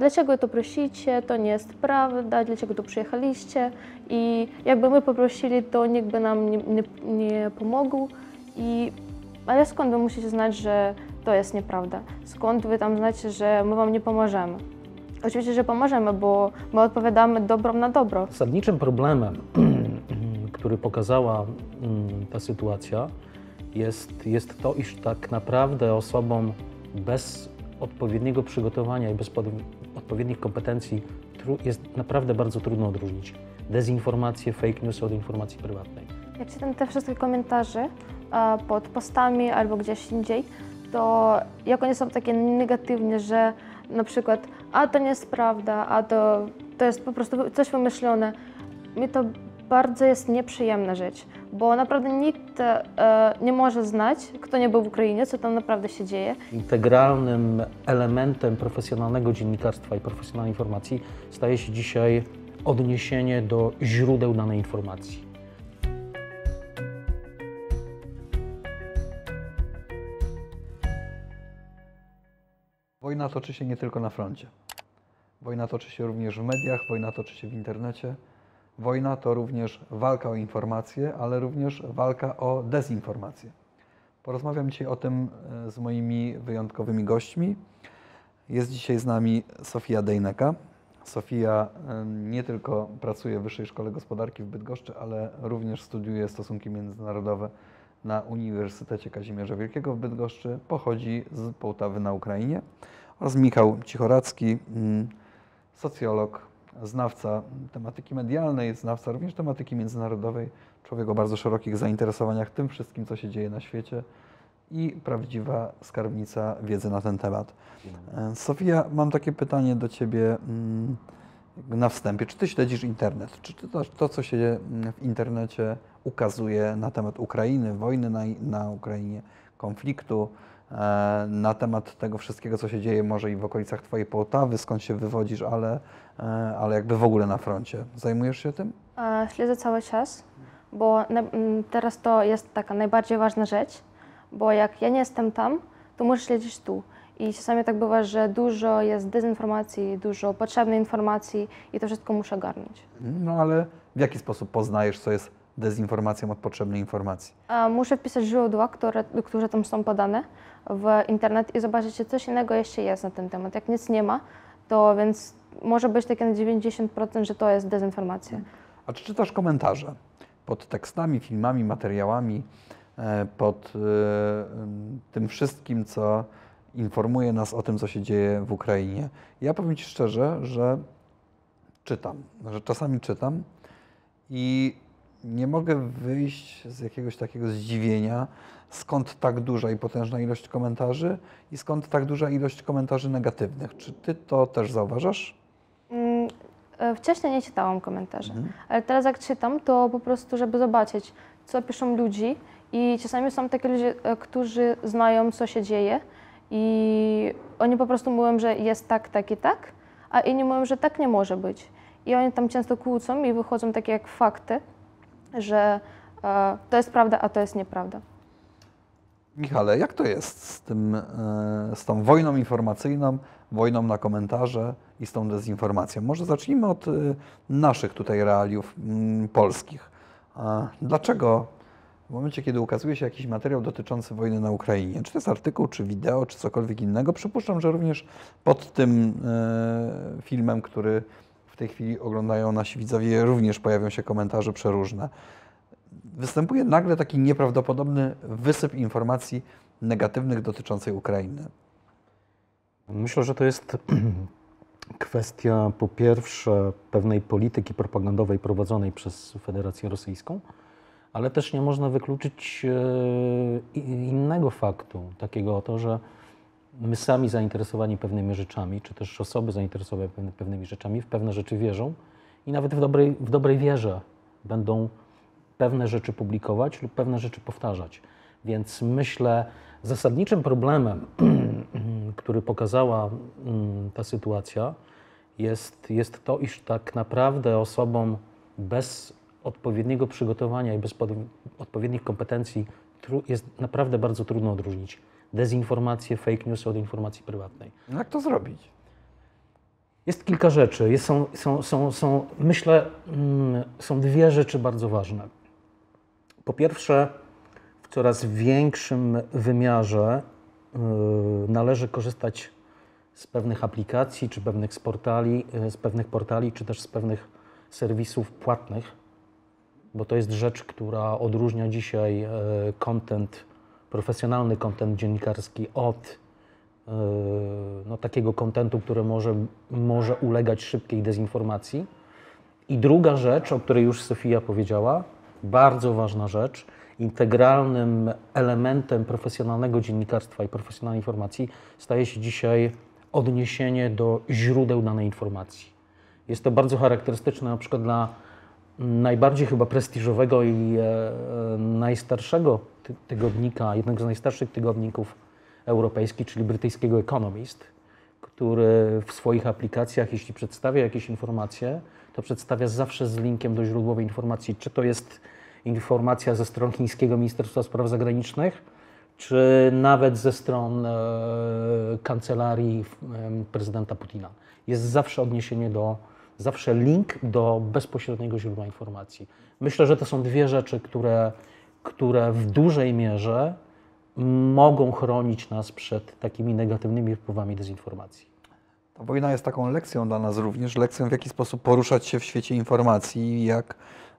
dlaczego to prosicie, to nie jest prawda, dlaczego tu przyjechaliście i jakby my poprosili, to nikt by nam nie, nie, nie pomógł i ale skąd wy musicie znać, że to jest nieprawda? Skąd wy tam znacie, że my wam nie pomożemy? Oczywiście, że pomożemy, bo my odpowiadamy dobro na dobro. Zasadniczym problemem, który pokazała mm, ta sytuacja, jest, jest to, iż tak naprawdę osobom bez odpowiedniego przygotowania i bez odpowiednich kompetencji jest naprawdę bardzo trudno odróżnić dezinformację, fake news od informacji prywatnej. Jak czytam te wszystkie komentarze pod postami albo gdzieś indziej, to jak one są takie negatywne, że na przykład a to nie jest prawda, a to, to jest po prostu coś wymyślone, mi to bardzo jest nieprzyjemna rzecz, bo naprawdę nikt e, nie może znać, kto nie był w Ukrainie, co tam naprawdę się dzieje. Integralnym elementem profesjonalnego dziennikarstwa i profesjonalnej informacji staje się dzisiaj odniesienie do źródeł danej informacji. Wojna toczy się nie tylko na froncie. Wojna toczy się również w mediach, wojna toczy się w internecie. Wojna to również walka o informacje, ale również walka o dezinformację. Porozmawiam dzisiaj o tym e, z moimi wyjątkowymi gośćmi. Jest dzisiaj z nami Sofia Dejneka. Sofia nie tylko pracuje w Wyższej Szkole Gospodarki w Bydgoszczy, ale również studiuje stosunki międzynarodowe na Uniwersytecie Kazimierza Wielkiego w Bydgoszczy. Pochodzi z Połtawy na Ukrainie. Oraz Michał Cichoracki, mm, socjolog, znawca tematyki medialnej, znawca również tematyki międzynarodowej, człowiek o bardzo szerokich zainteresowaniach tym wszystkim, co się dzieje na świecie i prawdziwa skarbnica wiedzy na ten temat. E, Sofia, mam takie pytanie do Ciebie mm, na wstępie. Czy Ty śledzisz internet? Czy to, to co się w internecie ukazuje na temat Ukrainy, wojny na, na Ukrainie, konfliktu, na temat tego wszystkiego, co się dzieje może i w okolicach Twojej Połtawy, skąd się wywodzisz, ale, e, ale jakby w ogóle na froncie. Zajmujesz się tym? E, Śledzę cały czas, bo teraz to jest taka najbardziej ważna rzecz, bo jak ja nie jestem tam, to muszę śledzić tu. I czasami tak bywa, że dużo jest dezinformacji, dużo potrzebnej informacji i to wszystko muszę ogarnąć. No ale w jaki sposób poznajesz, co jest dezinformacją od potrzebnej informacji? A Muszę wpisać źródła, które, które tam są podane w internet i zobaczyć, czy coś innego jeszcze jest na ten temat. Jak nic nie ma, to więc może być takie na 90%, że to jest dezinformacja. A czy czytasz komentarze pod tekstami, filmami, materiałami, e, pod e, tym wszystkim, co informuje nas o tym, co się dzieje w Ukrainie? Ja powiem Ci szczerze, że czytam, że czasami czytam i nie mogę wyjść z jakiegoś takiego zdziwienia, skąd tak duża i potężna ilość komentarzy i skąd tak duża ilość komentarzy negatywnych. Czy Ty to też zauważasz? Mm, e, Wcześniej nie czytałam komentarzy, ale teraz jak czytam, to po prostu, żeby zobaczyć, co piszą ludzi i czasami są takie ludzie, e, którzy znają, co się dzieje i oni po prostu mówią, że jest tak, tak i tak, a inni mówią, że tak nie może być. I oni tam często kłócą i wychodzą takie jak fakty, że e, to jest prawda, a to jest nieprawda. Michale, jak to jest z, tym, e, z tą wojną informacyjną, wojną na komentarze i z tą dezinformacją? Może zacznijmy od e, naszych tutaj realiów mm, polskich. Dlaczego w momencie, kiedy ukazuje się jakiś materiał dotyczący wojny na Ukrainie, czy to jest artykuł, czy wideo, czy cokolwiek innego, przypuszczam, że również pod tym filmem, który tej chwili oglądają nasi widzowie, również pojawią się komentarze przeróżne występuje nagle taki nieprawdopodobny wysyp informacji negatywnych dotyczących Ukrainy. Myślę, że to jest kwestia po pierwsze pewnej polityki propagandowej prowadzonej przez Federację Rosyjską, ale też nie można wykluczyć e, innego faktu, takiego oto, że my sami zainteresowani pewnymi rzeczami, czy też osoby zainteresowane pewny- pewnymi rzeczami w pewne rzeczy wierzą i nawet w dobrej, w dobrej wierze będą pewne rzeczy publikować lub pewne rzeczy powtarzać. Więc myślę, zasadniczym problemem, który pokazała mm, ta sytuacja, jest, jest to, iż tak naprawdę osobom bez odpowiedniego przygotowania i bez odpowiednich kompetencji jest naprawdę bardzo trudno odróżnić dezinformację, fake news od informacji prywatnej. No Jak to zrobić? Jest kilka rzeczy. Jest, są, są, są, są, myślę, mm, są dwie rzeczy bardzo ważne. Po pierwsze, w coraz większym wymiarze yy, należy korzystać z pewnych aplikacji, czy pewnych z portali, yy, z pewnych portali, czy też z pewnych serwisów płatnych, bo to jest rzecz, która odróżnia dzisiaj yy, content, profesjonalny content dziennikarski od yy, no, takiego kontentu, który może, może ulegać szybkiej dezinformacji. I druga rzecz, o której już Sofia powiedziała, bardzo ważna rzecz, integralnym elementem profesjonalnego dziennikarstwa i profesjonalnej informacji staje się dzisiaj odniesienie do źródeł danej informacji. Jest to bardzo charakterystyczne na przykład dla najbardziej chyba prestiżowego i e, najstarszego ty tygodnika, jednego z najstarszych tygodników europejskich, czyli brytyjskiego Economist, który w swoich aplikacjach, jeśli przedstawia jakieś informacje, to przedstawia zawsze z linkiem do źródłowej informacji, czy to jest informacja ze stron chińskiego Ministerstwa Spraw Zagranicznych, czy nawet ze stron e, kancelarii e, prezydenta Putina. Jest zawsze odniesienie do, zawsze link do bezpośredniego źródła informacji. Myślę, że to są dwie rzeczy, które, które w dużej mierze mogą chronić nas przed takimi negatywnymi wpływami dezinformacji. Ta wojna jest taką lekcją dla nas również, lekcją w jaki sposób poruszać się w świecie informacji, jak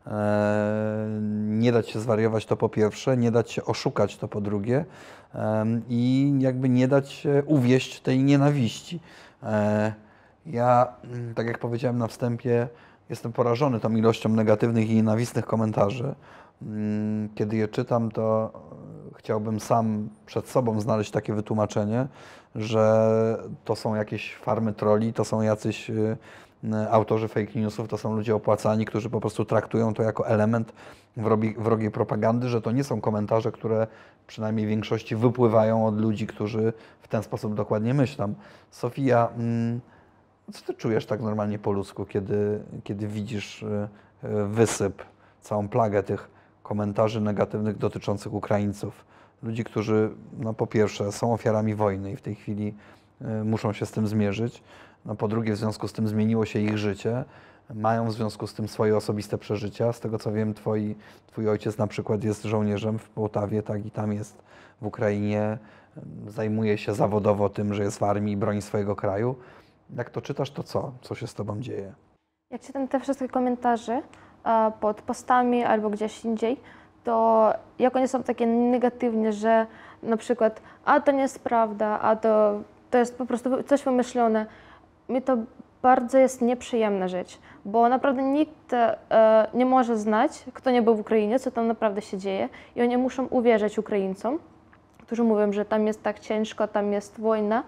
e, nie dać się zwariować to po pierwsze, nie dać się oszukać to po drugie e, i jakby nie dać się uwieść tej nienawiści. E, ja, mm, tak jak powiedziałem na wstępie, jestem porażony tą ilością negatywnych i nienawistnych komentarzy. Mm, Kiedy je czytam, to e, chciałbym sam przed sobą znaleźć takie wytłumaczenie, że to są jakieś farmy troli, to są jacyś y, autorzy fake newsów, to są ludzie opłacani, którzy po prostu traktują to jako element wrogi, wrogiej propagandy, że to nie są komentarze, które przynajmniej w większości wypływają od ludzi, którzy w ten sposób dokładnie myślą. Sofia, mm, co ty czujesz tak normalnie po ludzku, kiedy, kiedy widzisz y, y, wysyp, całą plagę tych komentarzy negatywnych dotyczących Ukraińców? Ludzi, którzy no, po pierwsze są ofiarami wojny i w tej chwili y, muszą się z tym zmierzyć. No, po drugie, w związku z tym zmieniło się ich życie. Mają w związku z tym swoje osobiste przeżycia. Z tego co wiem, twoi, twój ojciec na przykład jest żołnierzem w Połtawie, tak i tam jest w Ukrainie. Zajmuje się zawodowo tym, że jest w armii i broni swojego kraju. Jak to czytasz, to co? Co się z tobą dzieje? Jak czytam te wszystkie komentarze e, pod postami albo gdzieś indziej, to jak one są takie negatywne, że na przykład a to nie jest prawda, a to, to jest po prostu coś wymyślone, mi to bardzo jest nieprzyjemna rzecz, bo naprawdę nikt e, nie może znać, kto nie był w Ukrainie, co tam naprawdę się dzieje i oni muszą uwierzyć Ukraińcom, którzy mówią, że tam jest tak ciężko, tam jest wojna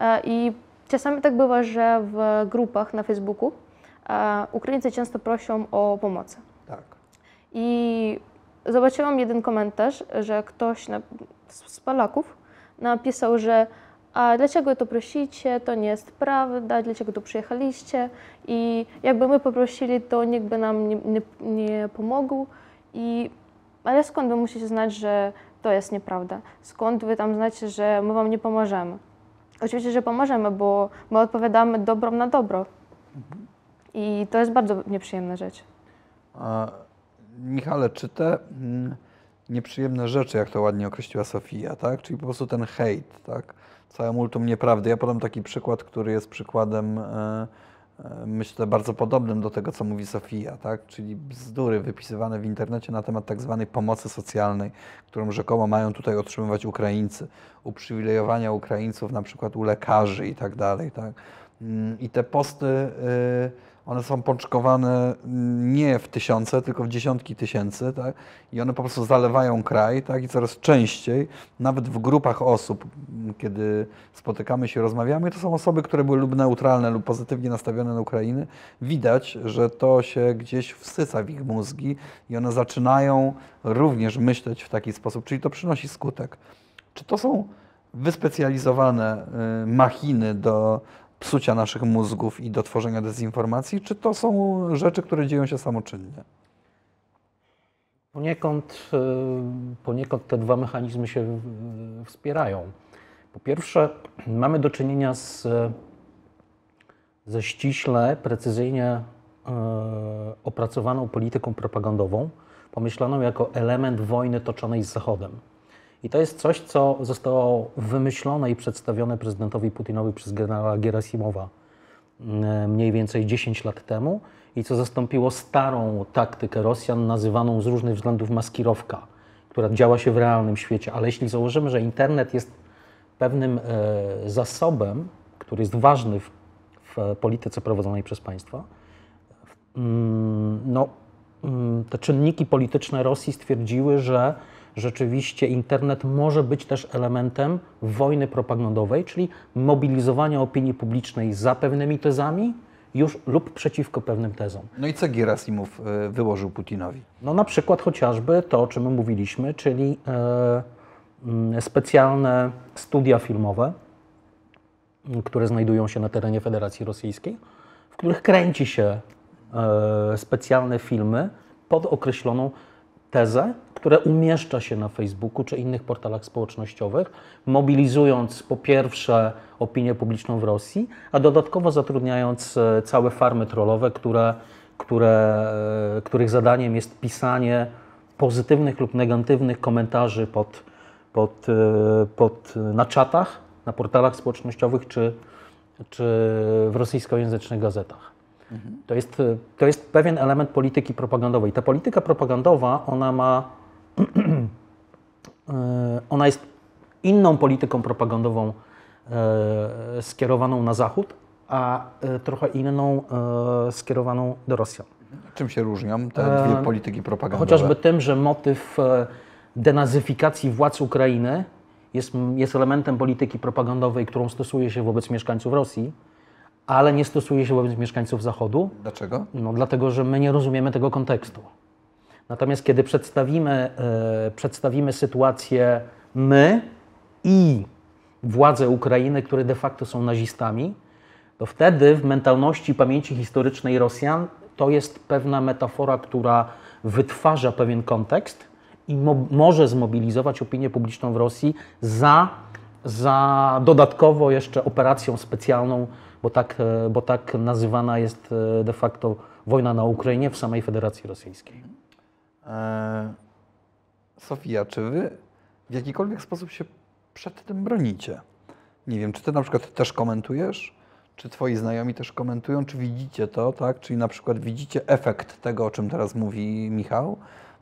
e, i czasami tak bywa, że w grupach na Facebooku e, Ukraińcy często proszą o pomoc. Tak. I zobaczyłam jeden komentarz, że ktoś na, z z Polaków napisał, że a dlaczego to prosicie, to nie jest prawda, dlaczego tu przyjechaliście i jakby my poprosili, to nikt by nam nie, nie, nie pomógł. I, ale skąd wy musicie znać, że to jest nieprawda? Skąd wy tam znacie, że my wam nie pomożemy? Oczywiście, że pomożemy, bo my odpowiadamy dobro na dobro. I to jest bardzo nieprzyjemna rzecz. A, Michale, czy te mm, nieprzyjemne rzeczy, jak to ładnie określiła Sofia, tak? Czyli po prostu ten hejt, tak? Całe multum nieprawdy. Ja podam taki przykład, który jest przykładem, e, myślę, bardzo podobnym do tego, co mówi Sofia, tak? Czyli bzdury wypisywane w internecie na temat tak zwanej pomocy socjalnej, którą rzekomo mają tutaj otrzymywać Ukraińcy, uprzywilejowania Ukraińców na przykład u lekarzy i tak dalej, tak? Mm, I te posty, y, one są pączkowane mm, nie w tysiące, tylko w dziesiątki tysięcy, tak? I one po prostu zalewają kraj, tak? I coraz częściej, nawet w grupach osób, m, kiedy spotykamy się, rozmawiamy, to są osoby, które były lub neutralne, lub pozytywnie nastawione na Ukrainę. Widać, że to się gdzieś wsyca w ich mózgi i one zaczynają również myśleć w taki sposób, czyli to przynosi skutek. Czy to są wyspecjalizowane y, machiny do psucia naszych mózgów i do tworzenia dezinformacji, czy to są rzeczy, które dzieją się samoczynnie? Poniekąd, e, poniekąd te dwa mechanizmy się wspierają. Po pierwsze, mamy do czynienia z, ze ściśle, precyzyjnie e, opracowaną polityką propagandową, pomyślaną jako element wojny toczonej z Zachodem. I to jest coś, co zostało wymyślone i przedstawione prezydentowi Putinowi przez generała Gerasimowa e, mniej więcej 10 lat temu i co zastąpiło starą taktykę Rosjan, nazywaną z różnych względów maskirowka, która działa się w realnym świecie. Ale jeśli założymy, że internet jest pewnym e, zasobem, który jest ważny w, w polityce prowadzonej przez państwa, mm, no, mm, te czynniki polityczne Rosji stwierdziły, że rzeczywiście internet może być też elementem wojny propagandowej, czyli mobilizowania opinii publicznej za pewnymi tezami już lub przeciwko pewnym tezom. No i co Gerasimów y, wyłożył Putinowi? No na przykład chociażby to, o czym mówiliśmy, czyli e, mm, specjalne studia filmowe, m, które znajdują się na terenie Federacji Rosyjskiej, w których kręci się e, specjalne filmy pod określoną tezę, które umieszcza się na Facebooku czy innych portalach społecznościowych, mobilizując po pierwsze opinię publiczną w Rosji, a dodatkowo zatrudniając e, całe farmy trollowe, które, które, e, których zadaniem jest pisanie pozytywnych lub negatywnych komentarzy pod, pod, e, pod, na czatach, na portalach społecznościowych czy, czy w rosyjskojęzycznych gazetach. To, jest, to jest pewien element polityki propagandowej. Ta polityka propagandowa, ona ma, e, ona jest inną polityką propagandową e, skierowaną na Zachód, a e, trochę inną skierowaną do Rosjan. Czym się różnią te dwie polityki propagandowe? Chociażby tym, że motyw denazyfikacji władz Ukrainy jest, jest elementem polityki propagandowej, którą stosuje się wobec mieszkańców Rosji, ale nie stosuje się wobec mieszkańców Zachodu. Dlaczego? No, dlatego, że my nie rozumiemy tego kontekstu. Natomiast kiedy przedstawimy, e, przedstawimy sytuację my i władze Ukrainy, które de facto są nazistami, to wtedy w mentalności pamięci historycznej Rosjan to jest pewna metafora, która wytwarza pewien kontekst i mo może zmobilizować opinię publiczną w Rosji za, za dodatkowo jeszcze operacją specjalną, bo tak, e, bo tak nazywana jest e, de facto wojna na Ukrainie w samej Federacji Rosyjskiej. Eee, Sofia, czy wy w jakikolwiek sposób się przed tym bronicie? Nie wiem, czy ty na przykład też komentujesz? Czy twoi znajomi też komentują? Czy widzicie to, tak? Czyli na przykład widzicie efekt tego, o czym teraz mówi Michał?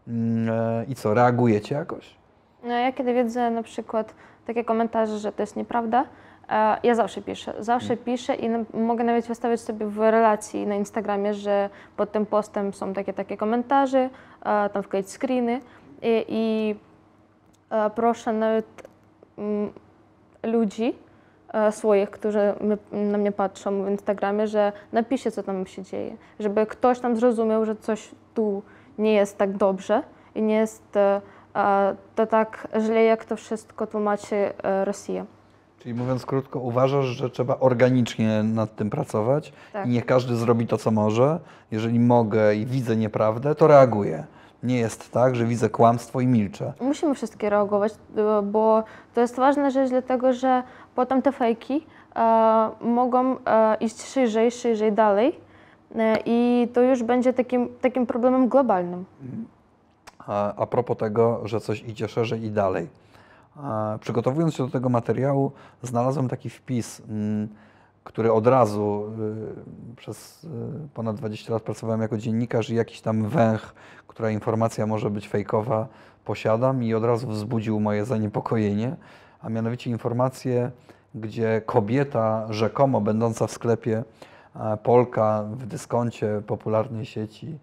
Eee, I co, reagujecie jakoś? No, ja kiedy widzę na przykład takie komentarze, że to jest nieprawda, e, ja zawsze piszę. Zawsze piszę i mogę nawet wystawiać sobie w relacji na Instagramie, że pod tym postem są takie takie komentarze, e, tam wkleić screeny i, i e, proszę nawet mm, ludzi e, swoich, którzy na mnie patrzą w Instagramie, że napiszcie, co tam się dzieje, żeby ktoś tam zrozumiał, że coś tu nie jest tak dobrze i nie jest e, e, to tak źle, jak to wszystko tłumaczy e, Rosja. Czyli mówiąc krótko, uważasz, że trzeba organicznie nad tym pracować Tak. i niech każdy zrobi to, co może. Jeżeli mogę i widzę nieprawdę, to reaguję. Nie jest tak, że widzę kłamstwo i milczę. Musimy wszystkie reagować, bo to jest ważna rzecz, dlatego że potem te fejki e, mogą e, iść szerzej, szerzej dalej e, i to już będzie takim, takim problemem globalnym. A, propos tego, że coś idzie szerzej i dalej. Przygotowując się do tego materiału, znalazłem taki wpis, mm, który od razu y, przez y, ponad 20 lat pracowałem jako dziennikarz i jakiś tam węch, która informacja może być fejkowa, posiadam i od razu wzbudził moje zaniepokojenie, a mianowicie informację, gdzie kobieta rzekomo będąca w sklepie, Polka w dyskoncie popularnej sieci,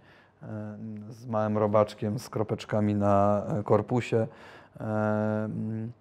z małym robaczkiem, z kropeczkami na e, korpusie. e, mm,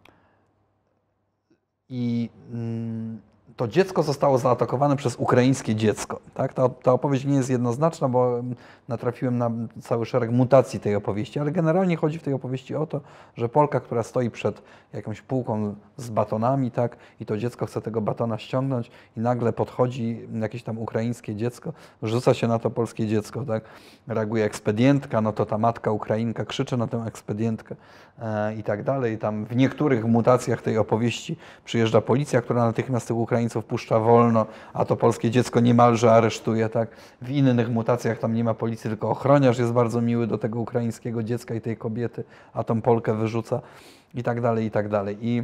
I mm, to dziecko zostało zaatakowane przez ukraińskie dziecko. Tak? Ta, ta opowieść nie jest jednoznaczna, bo mm, natrafiłem na cały szereg mutacji tej opowieści, ale generalnie chodzi w tej opowieści o to, że Polka, która stoi przed jakąś półką z batonami, tak, i to dziecko chce tego batona ściągnąć i nagle podchodzi jakieś tam ukraińskie dziecko, rzuca się na to polskie dziecko, tak, reaguje ekspedientka, no to ta matka Ukrainka krzyczy na tę ekspedientkę e, i tak dalej. Tam w niektórych mutacjach tej opowieści przyjeżdża policja, która natychmiast tych Ukraińców Ukraińców puszcza wolno, a to polskie dziecko niemalże aresztuje, tak? W innych mutacjach tam nie ma policji, tylko ochroniarz jest bardzo miły do tego ukraińskiego dziecka i tej kobiety, a tą Polkę wyrzuca i tak dalej, i tak dalej. I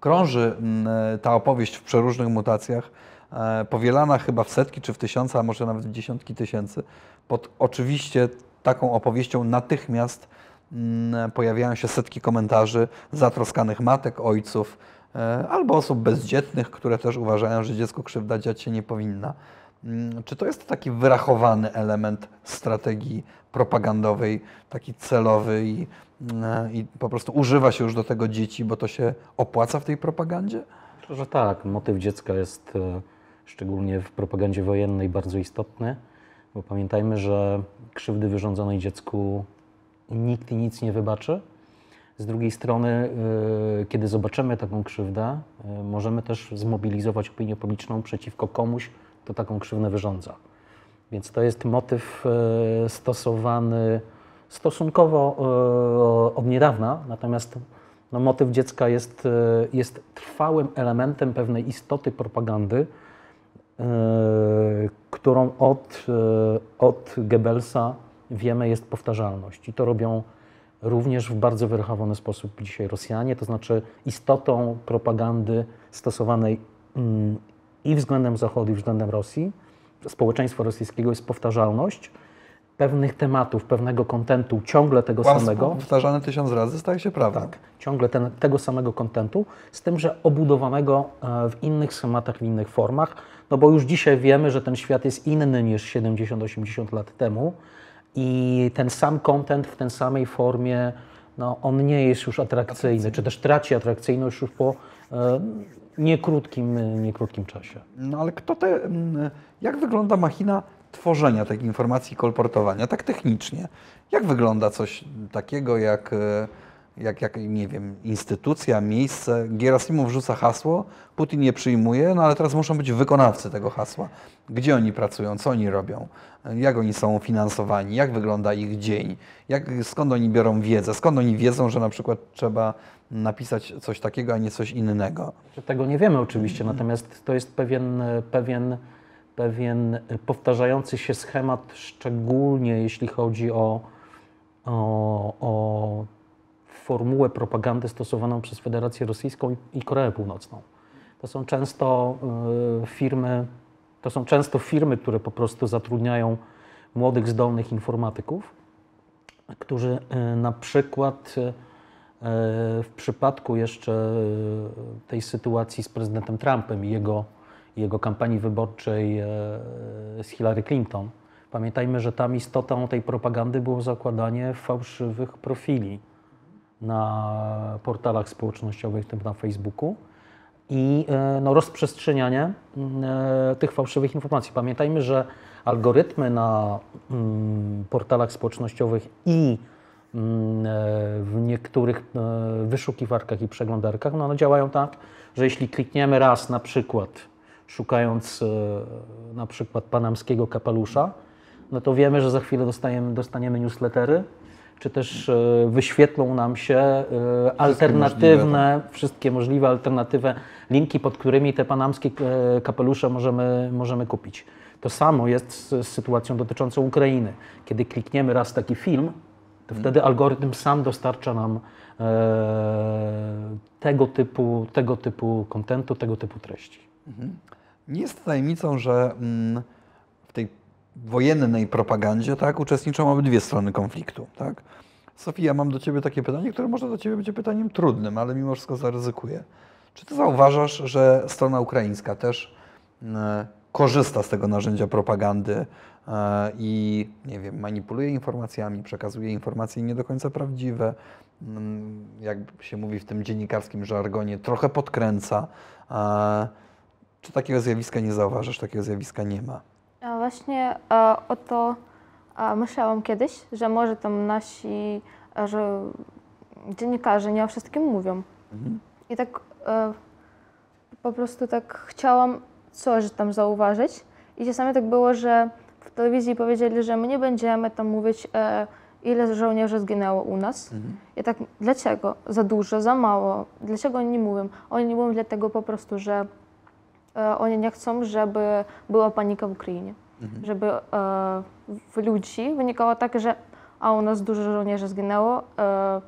krąży mm, ta opowieść w przeróżnych mutacjach, e, powielana chyba w setki czy w tysiące, a może nawet w dziesiątki tysięcy. Pod oczywiście taką opowieścią natychmiast mm, pojawiają się setki komentarzy zatroskanych matek, ojców e, albo osób bezdzietnych, które też uważają, że dziecku krzywda dziać się nie powinna. Mm, Czy to jest taki wyrachowany element strategii propagandowej, taki celowy i, mm, i po prostu używa się już do tego dzieci, bo to się opłaca w tej propagandzie? Myślę, że tak. Motyw dziecka jest e, szczególnie w propagandzie wojennej bardzo istotny, bo pamiętajmy, że krzywdy wyrządzonej dziecku nikt i nic nie wybaczy. Z drugiej strony, e, kiedy zobaczymy taką krzywdę, e, możemy też zmobilizować opinię publiczną przeciwko komuś, kto taką krzywdę wyrządza. Więc to jest motyw e, stosowany stosunkowo od niedawna, natomiast no, motyw dziecka jest, jest trwałym elementem pewnej istoty propagandy, którą od, od Goebbelsa wiemy jest powtarzalność. I to robią również w bardzo wyrachowany sposób dzisiaj Rosjanie, to znaczy istotą propagandy stosowanej mm, i względem Zachodu, i względem Rosji, społeczeństwa rosyjskiego jest powtarzalność pewnych tematów, pewnego kontentu, ciągle tego Kłamstwo samego. powtarzane tysiąc razy staje się prawdą. Tak, ciągle ten, tego samego kontentu, z tym, że obudowanego e, w innych schematach, w innych formach, no bo już dzisiaj wiemy, że ten świat jest inny niż 70-80 lat temu i ten sam kontent w tej samej formie, no on nie jest już atrakcyjny, czy też traci atrakcyjność już po e, niekrótkim, niekrótkim czasie. No ale kto te, jak wygląda machina tworzenia takiej informacji kolportowania, tak technicznie? Jak wygląda coś takiego jak, e, jak, jak nie wiem, instytucja, miejsce? Gerasimów rzuca hasło, Putin je przyjmuje, no ale teraz muszą być wykonawcy tego hasła. Gdzie oni pracują, co oni robią, jak oni są finansowani, jak wygląda ich dzień, jak, skąd oni biorą wiedzę, skąd oni wiedzą, że na przykład trzeba napisać coś takiego, a nie coś innego. Tego nie wiemy oczywiście, natomiast to jest pewien, pewien, pewien powtarzający się schemat, szczególnie jeśli chodzi o, o, o formułę propagandy stosowaną przez Federację Rosyjską i- Koreę Północną. To są często y, firmy, to są często firmy, które po prostu zatrudniają młodych, zdolnych informatyków, którzy y, na przykład y, w przypadku jeszcze tej sytuacji z prezydentem Trumpem i jego, jego kampanii wyborczej e, z Hillary Clinton, pamiętajmy, że tam istotą tej propagandy było zakładanie fałszywych profili na portalach społecznościowych, tym na Facebooku i e, no, rozprzestrzenianie mm, e, tych fałszywych informacji. Pamiętajmy, że algorytmy na mm, portalach społecznościowych i mm, e, w niektórych wyszukiwarkach i przeglądarkach no, one działają tak, że jeśli klikniemy raz na przykład szukając na przykład panamskiego kapelusza, no to wiemy, że za chwilę dostajemy, dostaniemy newslettery, czy też e, wyświetlą nam się e, alternatywne, wszystkie możliwe alternatywy, linki, pod którymi te panamskie e, kapelusze możemy, możemy kupić. To samo jest z, sytuacją dotyczącą Ukrainy. Kiedy klikniemy raz taki film, to wtedy algorytm sam dostarcza nam tego typu, tego typu kontentu, tego typu treści. Nie jest tajemnicą, że mm, wojennej propagandzie tak, uczestniczą obydwie strony konfliktu. Tak? Sofia, mam do Ciebie takie pytanie, które może do Ciebie będzie pytaniem trudnym, ale mimo wszystko zaryzykuję. Czy Ty zauważasz, że strona ukraińska też mm, korzysta z tego narzędzia propagandy e, i nie wiem, manipuluje informacjami, przekazuje informacje nie do końca prawdziwe, mm, jak się mówi w tym dziennikarskim żargonie, trochę podkręca. E, czy takiego zjawiska nie zauważasz, takiego zjawiska nie ma? Właśnie e, o to e, myślałam kiedyś, że może tam nasi, e, że dziennikarze nie o wszystkim mówią. I tak po prostu tak chciałam coś tam zauważyć. I czasami tak było, że w telewizji powiedzieli, że my nie będziemy tam mówić, e, ile żołnierzy zginęło u nas. I tak, dlaczego? Za dużo, za mało? Dlaczego oni nie mówią? Oni nie mówią dlatego po prostu, że oni nie chcą, żeby była panika w Ukrainie. Żeby e, w ludzi wynikało tak, że a u nas dużo żołnierzy zginęło, e,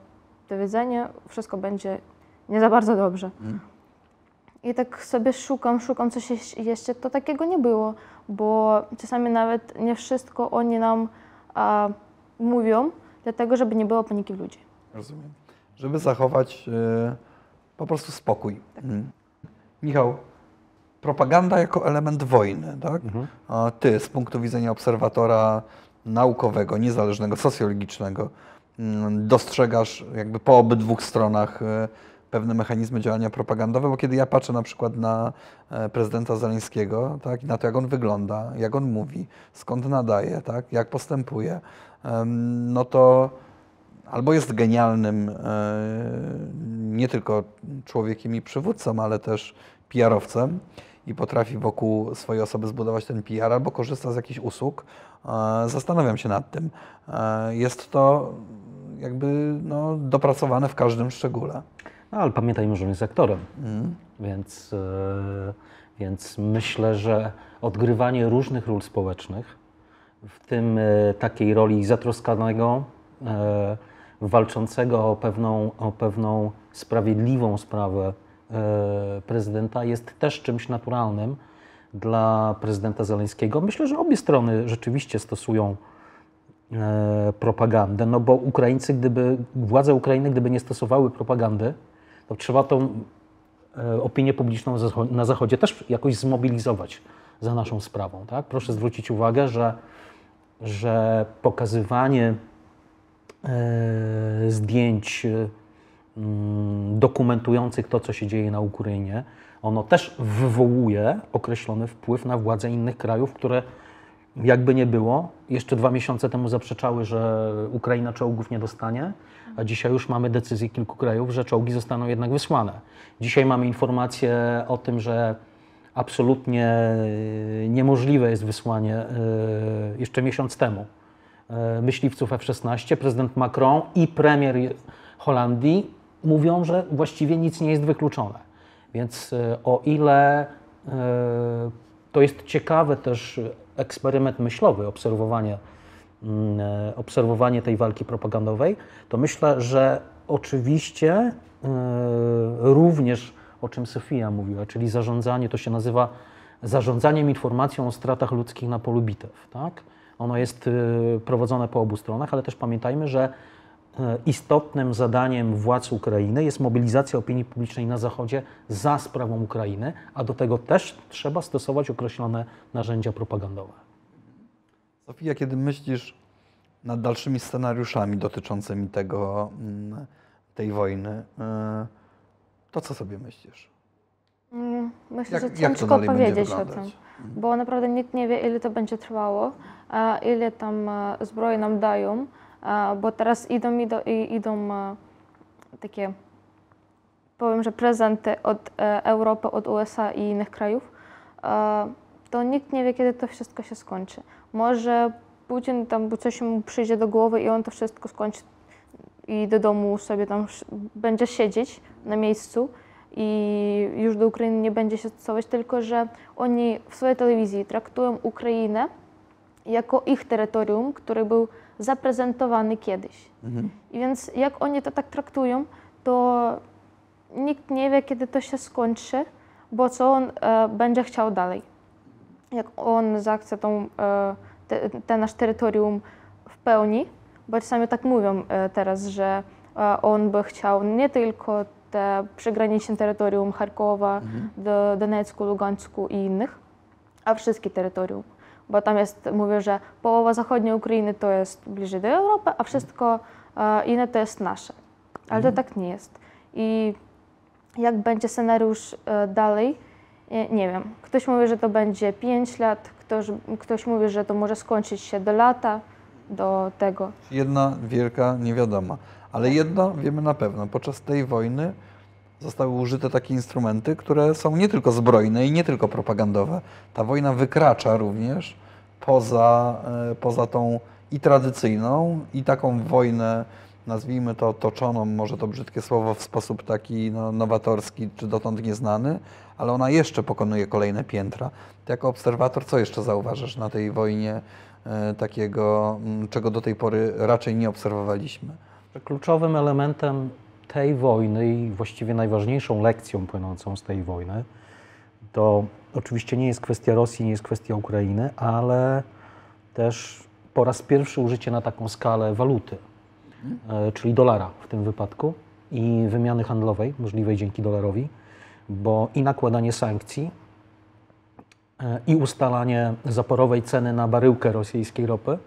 do widzenia, wszystko będzie nie za bardzo dobrze. I tak sobie szukam, szukam coś jeszcze, to takiego nie było, bo czasami nawet nie wszystko oni nam a, mówią, dlatego żeby nie było paniki w ludzi. Rozumiem. Żeby zachować e, po prostu spokój. Mhm. Michał, propaganda jako element wojny, tak? A ty z punktu widzenia obserwatora naukowego, niezależnego, socjologicznego, mm, dostrzegasz jakby po obydwu stronach e, pewne mechanizmy działania propagandowe, bo kiedy ja patrzę na przykład na e, prezydenta Zeleńskiego, tak, i na to, jak on wygląda, jak on mówi, skąd nadaje, tak, jak postępuje, no to albo jest genialnym e, nie tylko człowiekiem i przywódcą, ale też PR-owcem i potrafi wokół swojej osoby zbudować ten PR, albo korzysta z jakichś usług. E, Zastanawiam się nad tym. E, Jest to jakby no, dopracowane w każdym szczególe. No, ale pamiętajmy, że on jest aktorem, więc, e, więc myślę, że odgrywanie różnych ról społecznych, w tym takiej roli zatroskanego, walczącego o pewną, o pewną sprawiedliwą sprawę prezydenta, jest też czymś naturalnym dla prezydenta Zeleńskiego. Myślę, że obie strony rzeczywiście stosują e, propagandę, no bo Ukraińcy, gdyby, władze Ukrainy, gdyby nie stosowały propagandy, to trzeba tą e, opinię publiczną na Zachodzie też jakoś zmobilizować za naszą sprawą. Tak? Proszę zwrócić uwagę, że, że pokazywanie e, zdjęć e, dokumentujących to, co się dzieje na Ukrainie, ono też wywołuje określony wpływ na władze innych krajów, które jakby nie było, jeszcze dwa miesiące temu zaprzeczały, że Ukraina czołgów nie dostanie, a dzisiaj już mamy decyzję kilku krajów, że czołgi zostaną jednak wysłane. Dzisiaj mamy informację o tym, że absolutnie e, niemożliwe jest wysłanie e, jeszcze miesiąc temu e, myśliwców F-16. Prezydent Macron i premier Holandii mówią, że właściwie nic nie jest wykluczone. Więc e, o ile e, to jest ciekawy też eksperyment myślowy, obserwowanie, mm, e, obserwowanie tej walki propagandowej, to myślę, że oczywiście również o czym Sofia mówiła, czyli zarządzanie, to się nazywa zarządzaniem informacją o stratach ludzkich na polu bitew. Tak? Ono jest prowadzone po obu stronach, ale też pamiętajmy, że istotnym zadaniem władz Ukrainy jest mobilizacja opinii publicznej na Zachodzie za sprawą Ukrainy, a do tego też trzeba stosować określone narzędzia propagandowe. Sofia, kiedy myślisz nad dalszymi scenariuszami dotyczącymi tego, mm, tej wojny, e, to co sobie myślisz? Mm, Myślę, Jak- że ciężko powiedzieć o tym, bo naprawdę nikt nie wie, ile to będzie trwało, a ile tam e, zbroi nam dają, bo teraz idą, idą, idą e, takie, powiem, że prezenty od e, Europy, od USA i innych krajów, e, to nikt nie wie, kiedy to wszystko się skończy. Może Putin tam coś mu przyjdzie do głowy i on to wszystko skończy i do domu sobie tam będzie siedzieć na miejscu i już do Ukrainy nie będzie się stosować, tylko że oni w swojej telewizji traktują Ukrainę jako ich terytorium, który był zaprezentowany kiedyś. I więc jak oni to tak traktują, to nikt nie wie, kiedy to się skończy, bo co on e, będzie chciał dalej. Jak on zachce tą, e, te, te nasz terytorium w pełni, bo czasami tak mówią e, teraz, że e, on by chciał nie tylko te przygraniczne terytorium Charkowa, do Donecku, Lugansku i innych, a wszystkie terytorium. Bo tam jest, mówię, że połowa zachodniej Ukrainy to jest bliżej do Europy, a wszystko e, inne to jest nasze. Ale to tak nie jest. I jak będzie scenariusz e, dalej, nie, nie wiem. Ktoś mówi, że to będzie 5 lat, ktoś, ktoś mówi, że to może skończyć się do lata, do tego. Jedna wielka niewiadoma. Ale jedno wiemy na pewno. Podczas tej wojny zostały użyte takie instrumenty, które są nie tylko zbrojne i nie tylko propagandowe. Ta wojna wykracza również poza, e, poza tą i tradycyjną, i taką wojnę nazwijmy to toczoną, może to brzydkie słowo, w sposób taki no, nowatorski czy dotąd nieznany, ale ona jeszcze pokonuje kolejne piętra. Ty jako obserwator, co jeszcze zauważasz na tej wojnie e, takiego, czego do tej pory raczej nie obserwowaliśmy? kluczowym elementem tej wojny i właściwie najważniejszą lekcją płynącą z tej wojny to oczywiście nie jest kwestia Rosji, nie jest kwestia Ukrainy, ale też po raz pierwszy użycie na taką skalę waluty, e, czyli dolara w tym wypadku i wymiany handlowej możliwej dzięki dolarowi, bo i nakładanie sankcji e, i ustalanie zaporowej ceny na baryłkę rosyjskiej ropy,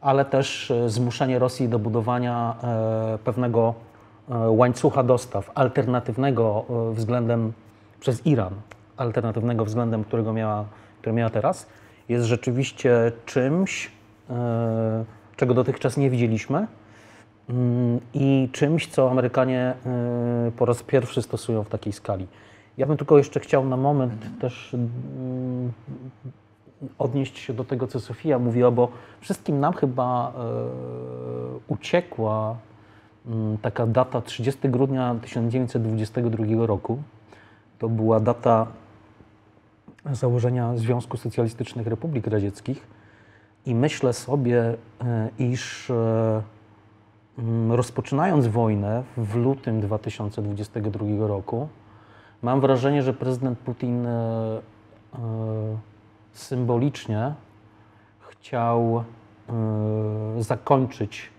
ale też e, zmuszenie Rosji do budowania pewnego łańcucha dostaw alternatywnego względem przez Iran, alternatywnego względem, którego miała, który miała teraz, jest rzeczywiście czymś, e, czego dotychczas nie widzieliśmy mm, i czymś, co Amerykanie e, po raz pierwszy stosują w takiej skali. Ja bym tylko jeszcze chciał na moment też mm, odnieść się do tego, co Sofia mówiła, bo wszystkim nam chyba e, uciekła mm, taka data 30 grudnia 1922 roku. To była data założenia Związku Socjalistycznych Republik Radzieckich i myślę sobie, e, iż e, rozpoczynając wojnę w lutym 2022 roku, mam wrażenie, że prezydent Putin e, symbolicznie chciał zakończyć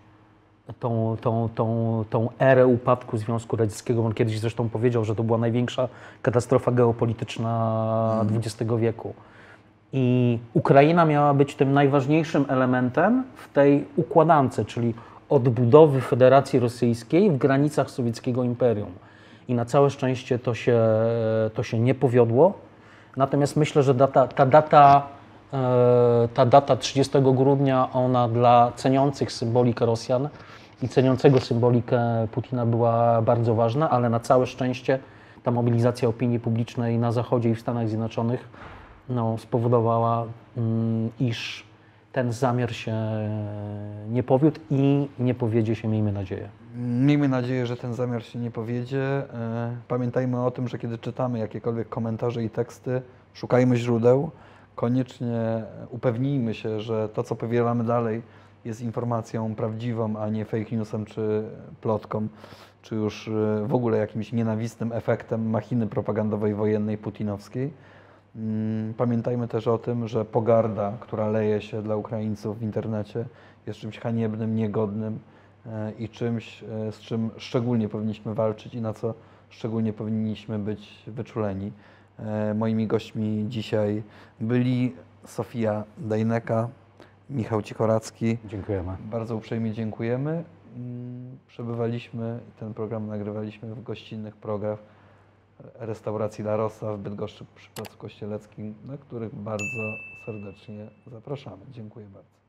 tą, tą, tą, tą erę upadku Związku Radzieckiego. On kiedyś zresztą powiedział, że to była największa katastrofa geopolityczna XX wieku. I Ukraina miała być tym najważniejszym elementem w tej układance, czyli odbudowy Federacji Rosyjskiej w granicach sowieckiego imperium. I na całe szczęście to się, to się nie powiodło. Natomiast myślę, że data, ta, data, e, ta data 30 grudnia, ona dla ceniących symbolikę Rosjan i ceniącego symbolikę Putina była bardzo ważna, ale na całe szczęście ta mobilizacja opinii publicznej na Zachodzie i w Stanach Zjednoczonych no, spowodowała, mm, iż ten zamiar się nie powiódł i nie powiedzie się, miejmy nadzieję. Miejmy nadzieję, że ten zamiar się nie powiedzie. E, Pamiętajmy o tym, że kiedy czytamy jakiekolwiek komentarze i teksty, szukajmy źródeł. Koniecznie upewnijmy się, że to, co powielamy dalej, jest informacją prawdziwą, a nie fake newsem czy plotką, czy już e, w ogóle jakimś nienawistnym efektem machiny propagandowej wojennej putinowskiej. Mm, Pamiętajmy też o tym, że pogarda, która leje się dla Ukraińców w internecie, jest czymś haniebnym, niegodnym e, i czymś, e, z czym szczególnie powinniśmy walczyć i na co szczególnie powinniśmy być wyczuleni. Moimi gośćmi dzisiaj byli Sofia Dajneka, Michał Cichoracki. Dziękujemy. Bardzo uprzejmie dziękujemy. Mm, Przebywaliśmy ten program nagrywaliśmy w gościnnych progach restauracji La Rosa w Bydgoszczy przy Placu Kościeleckim, na których bardzo serdecznie zapraszamy. Dziękuję bardzo.